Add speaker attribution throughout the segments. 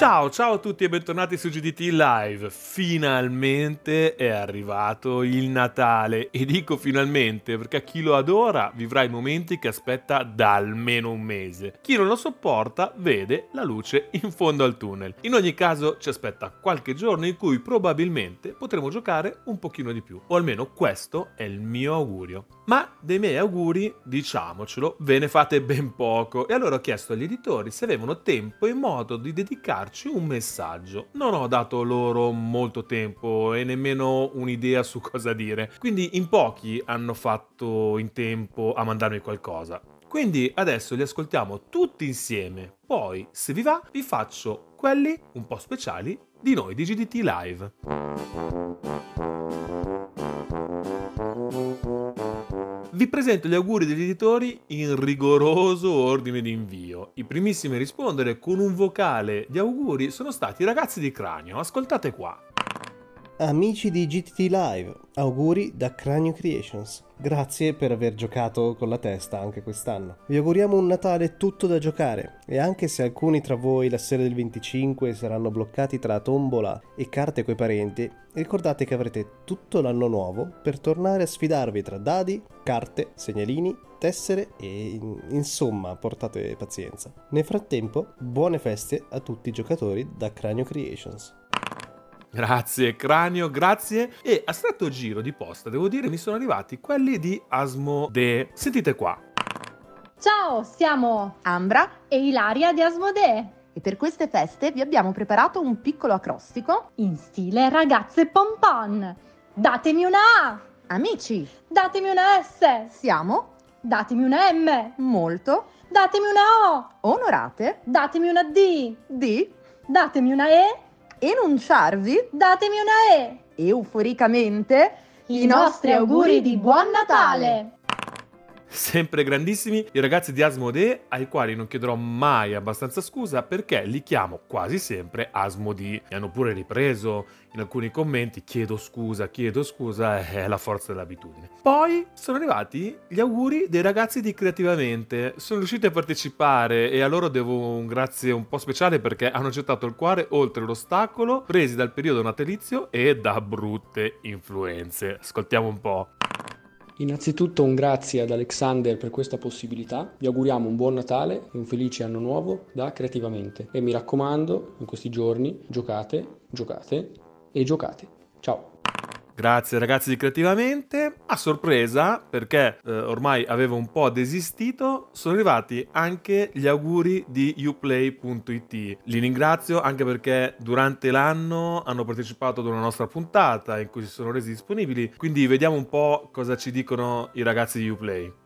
Speaker 1: Ciao, ciao a tutti e bentornati su GDT Live. Finalmente è arrivato il Natale e dico finalmente perché a chi lo adora vivrà i momenti che aspetta da almeno un mese. Chi non lo sopporta vede la luce in fondo al tunnel. In ogni caso ci aspetta qualche giorno in cui probabilmente potremo giocare un pochino di più, o almeno questo è il mio augurio. Ma dei miei auguri, diciamocelo, ve ne fate ben poco e allora ho chiesto agli editori se avevano tempo e modo di dedicarci un messaggio. Non ho dato loro molto tempo e nemmeno un'idea su cosa dire, quindi in pochi hanno fatto in tempo a mandarmi qualcosa. Quindi adesso li ascoltiamo tutti insieme, poi se vi va vi faccio quelli un po' speciali di noi di GDT Live. Vi presento gli auguri degli editori in rigoroso ordine di invio. I primissimi a rispondere con un vocale di auguri sono stati i ragazzi di Cranio. Ascoltate qua.
Speaker 2: Amici di GTT Live, auguri da Cranio Creations. Grazie per aver giocato con la testa anche quest'anno. Vi auguriamo un Natale tutto da giocare e anche se alcuni tra voi la sera del 25 saranno bloccati tra tombola e carte coi parenti, ricordate che avrete tutto l'anno nuovo per tornare a sfidarvi tra dadi, carte, segnalini, tessere e insomma portate pazienza. Nel frattempo, buone feste a tutti i giocatori da Cranio Creations.
Speaker 1: Grazie Cranio, grazie. E a stretto giro di posta, devo dire, mi sono arrivati quelli di Asmodee. Sentite qua.
Speaker 3: Ciao, siamo Ambra e Ilaria di Asmodee. E per queste feste vi abbiamo preparato un piccolo acrostico in stile ragazze pompon. Datemi una A. Amici. Datemi una S. Siamo. Datemi una M. Molto. Datemi una O. Onorate. Datemi una D. D. Datemi una E enunciarvi, datemi una E. Euforicamente, i nostri auguri di Buon Natale!
Speaker 1: Sempre grandissimi, i ragazzi di Asmodee, ai quali non chiederò mai abbastanza scusa perché li chiamo quasi sempre Asmodee. Mi hanno pure ripreso in alcuni commenti, chiedo scusa, chiedo scusa, è la forza dell'abitudine. Poi sono arrivati gli auguri dei ragazzi di Creativamente, sono riusciti a partecipare e a loro devo un grazie un po' speciale perché hanno gettato il cuore oltre l'ostacolo, presi dal periodo natalizio e da brutte influenze. Ascoltiamo un po'.
Speaker 4: Innanzitutto un grazie ad Alexander per questa possibilità, vi auguriamo un buon Natale e un felice anno nuovo da Creativamente e mi raccomando in questi giorni giocate, giocate e giocate. Ciao!
Speaker 1: Grazie ragazzi di Creativamente. A sorpresa, perché eh, ormai avevo un po' desistito, sono arrivati anche gli auguri di uplay.it. Li ringrazio anche perché durante l'anno hanno partecipato ad una nostra puntata in cui si sono resi disponibili. Quindi vediamo un po' cosa ci dicono i ragazzi di Uplay.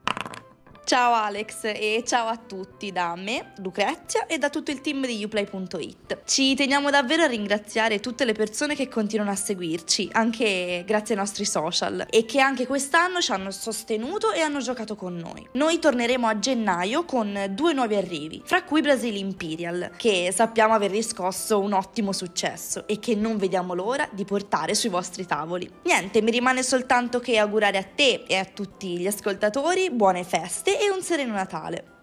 Speaker 5: Ciao Alex e ciao a tutti da me, Lucrezia e da tutto il team di uplay.it. Ci teniamo davvero a ringraziare tutte le persone che continuano a seguirci, anche grazie ai nostri social, e che anche quest'anno ci hanno sostenuto e hanno giocato con noi. Noi torneremo a gennaio con due nuovi arrivi, fra cui Brasil Imperial, che sappiamo aver riscosso un ottimo successo e che non vediamo l'ora di portare sui vostri tavoli. Niente, mi rimane soltanto che augurare a te e a tutti gli ascoltatori buone feste e un sereno Natale.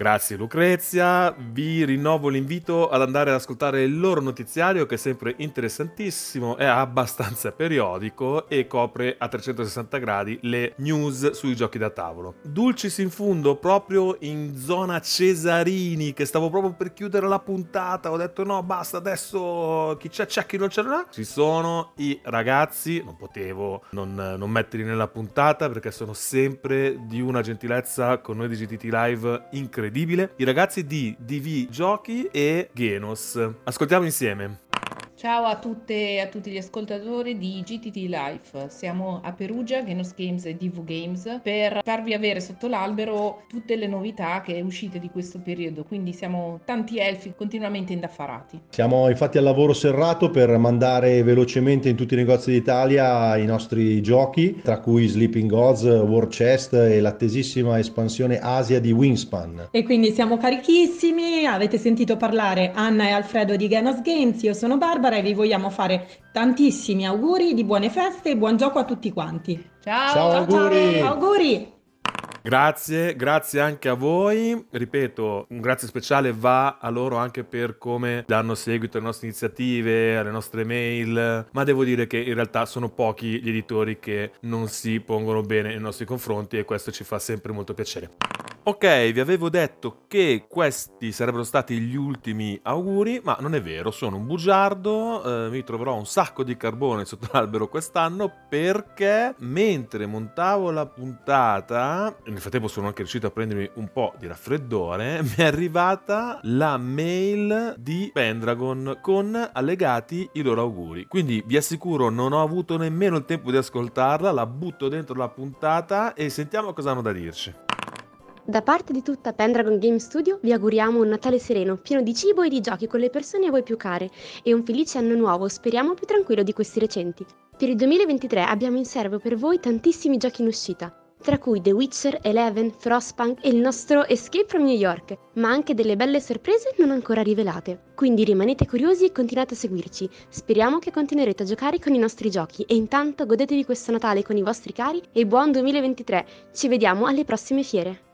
Speaker 1: Grazie Lucrezia, vi rinnovo l'invito ad andare ad ascoltare il loro notiziario che è sempre interessantissimo, è abbastanza periodico e copre a 360 gradi le news sui giochi da tavolo. Dulcis in fundo, proprio in zona Cesarini, che stavo proprio per chiudere la puntata, ho detto no basta adesso chi c'è c'è chi non c'è non Ci sono i ragazzi, non potevo non, non metterli nella puntata perché sono sempre di una gentilezza con noi di GTT Live incredibile incredibile, i ragazzi di DV Giochi e Genos. Ascoltiamo insieme.
Speaker 6: Ciao a tutte e a tutti gli ascoltatori di GTT Life. Siamo a Perugia, Genos Games e DV Games per farvi avere sotto l'albero tutte le novità che è uscite di questo periodo. Quindi siamo tanti elfi continuamente indaffarati.
Speaker 7: Siamo infatti al lavoro serrato per mandare velocemente in tutti i negozi d'Italia i nostri giochi, tra cui Sleeping Gods, War Chest e l'attesissima espansione Asia di Wingspan.
Speaker 8: E quindi siamo carichissimi. Avete sentito parlare Anna e Alfredo di Genos Games. Io sono Barbara Barbara e vi vogliamo fare tantissimi auguri di buone feste e buon gioco a tutti quanti.
Speaker 6: Ciao,
Speaker 7: ciao, auguri.
Speaker 8: ciao auguri!
Speaker 1: Grazie, grazie anche a voi. Ripeto, un grazie speciale va a loro anche per come danno seguito alle nostre iniziative, alle nostre mail, ma devo dire che in realtà sono pochi gli editori che non si pongono bene nei nostri confronti e questo ci fa sempre molto piacere. Ok, vi avevo detto che questi sarebbero stati gli ultimi auguri, ma non è vero, sono un bugiardo, eh, mi troverò un sacco di carbone sotto l'albero quest'anno perché mentre montavo la puntata, nel frattempo sono anche riuscito a prendermi un po' di raffreddore, mi è arrivata la mail di Pendragon con allegati i loro auguri. Quindi vi assicuro non ho avuto nemmeno il tempo di ascoltarla, la butto dentro la puntata e sentiamo cosa hanno da dirci.
Speaker 9: Da parte di tutta Pendragon Game Studio vi auguriamo un Natale sereno, pieno di cibo e di giochi con le persone a voi più care e un felice anno nuovo, speriamo più tranquillo di questi recenti. Per il 2023 abbiamo in serbo per voi tantissimi giochi in uscita, tra cui The Witcher, Eleven, Frostpunk e il nostro Escape from New York, ma anche delle belle sorprese non ancora rivelate. Quindi rimanete curiosi e continuate a seguirci. Speriamo che continuerete a giocare con i nostri giochi e intanto godetevi questo Natale con i vostri cari e buon 2023. Ci vediamo alle prossime fiere.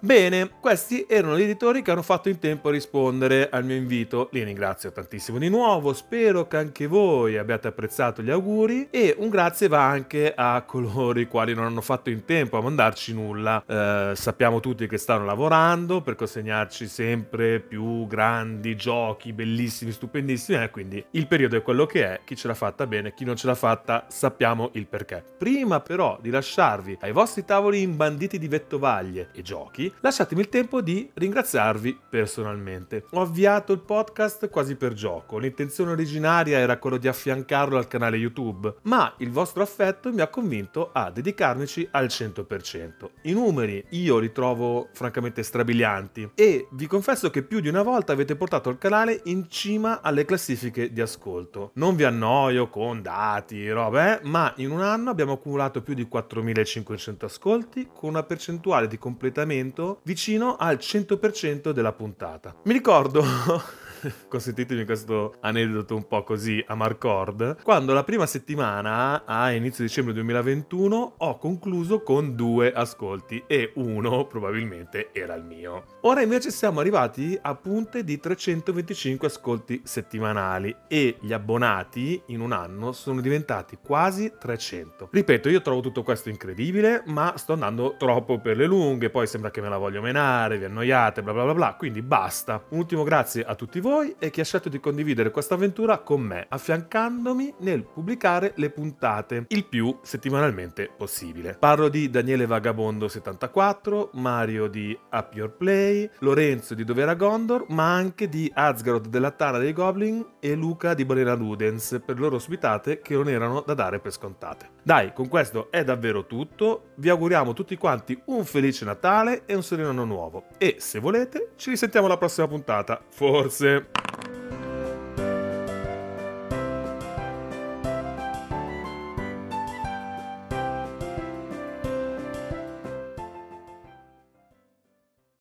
Speaker 1: Bene, questi erano gli editori che hanno fatto in tempo a rispondere al mio invito. Li ringrazio tantissimo di nuovo, spero che anche voi abbiate apprezzato gli auguri e un grazie va anche a coloro i quali non hanno fatto in tempo a mandarci nulla. Eh, sappiamo tutti che stanno lavorando per consegnarci sempre più grandi giochi, bellissimi, stupendissimi, eh, quindi il periodo è quello che è, chi ce l'ha fatta bene, chi non ce l'ha fatta sappiamo il perché. Prima però di lasciarvi ai vostri tavoli imbanditi di vettovaglie e giochi, lasciatemi il tempo di ringraziarvi personalmente. Ho avviato il podcast quasi per gioco, l'intenzione originaria era quello di affiancarlo al canale YouTube, ma il vostro affetto mi ha convinto a dedicarmici al 100%. I numeri io li trovo francamente strabilianti e vi confesso che più di una volta avete portato il canale in cima alle classifiche di ascolto. Non vi annoio con dati, robe, eh, ma in un anno abbiamo accumulato più di 4500 ascolti con una percentuale di completamento vicino al 100% della puntata. Mi ricordo consentitemi questo aneddoto un po' così a Marcord, quando la prima settimana, a inizio dicembre 2021, ho concluso con due ascolti e uno probabilmente era il mio. Ora invece siamo arrivati a punte di 325 ascolti settimanali e gli abbonati in un anno sono diventati quasi 300. Ripeto, io trovo tutto questo incredibile, ma sto andando troppo per le lunghe, poi sembra che me la voglio menare, vi annoiate, bla bla bla bla, quindi basta. Un ultimo grazie a tutti voi voi e che ha scelto di condividere questa avventura con me, affiancandomi nel pubblicare le puntate il più settimanalmente possibile. Parlo di Daniele Vagabondo 74, Mario di Up Your Play, Lorenzo di Dovera Gondor, ma anche di Asgaroth della Tana dei Goblin e Luca di Balena Ludens per loro ospitate che non erano da dare per scontate. Dai, con questo è davvero tutto. Vi auguriamo tutti quanti un felice Natale e un sereno anno nuovo. E se volete, ci risentiamo alla prossima puntata. Forse. Later.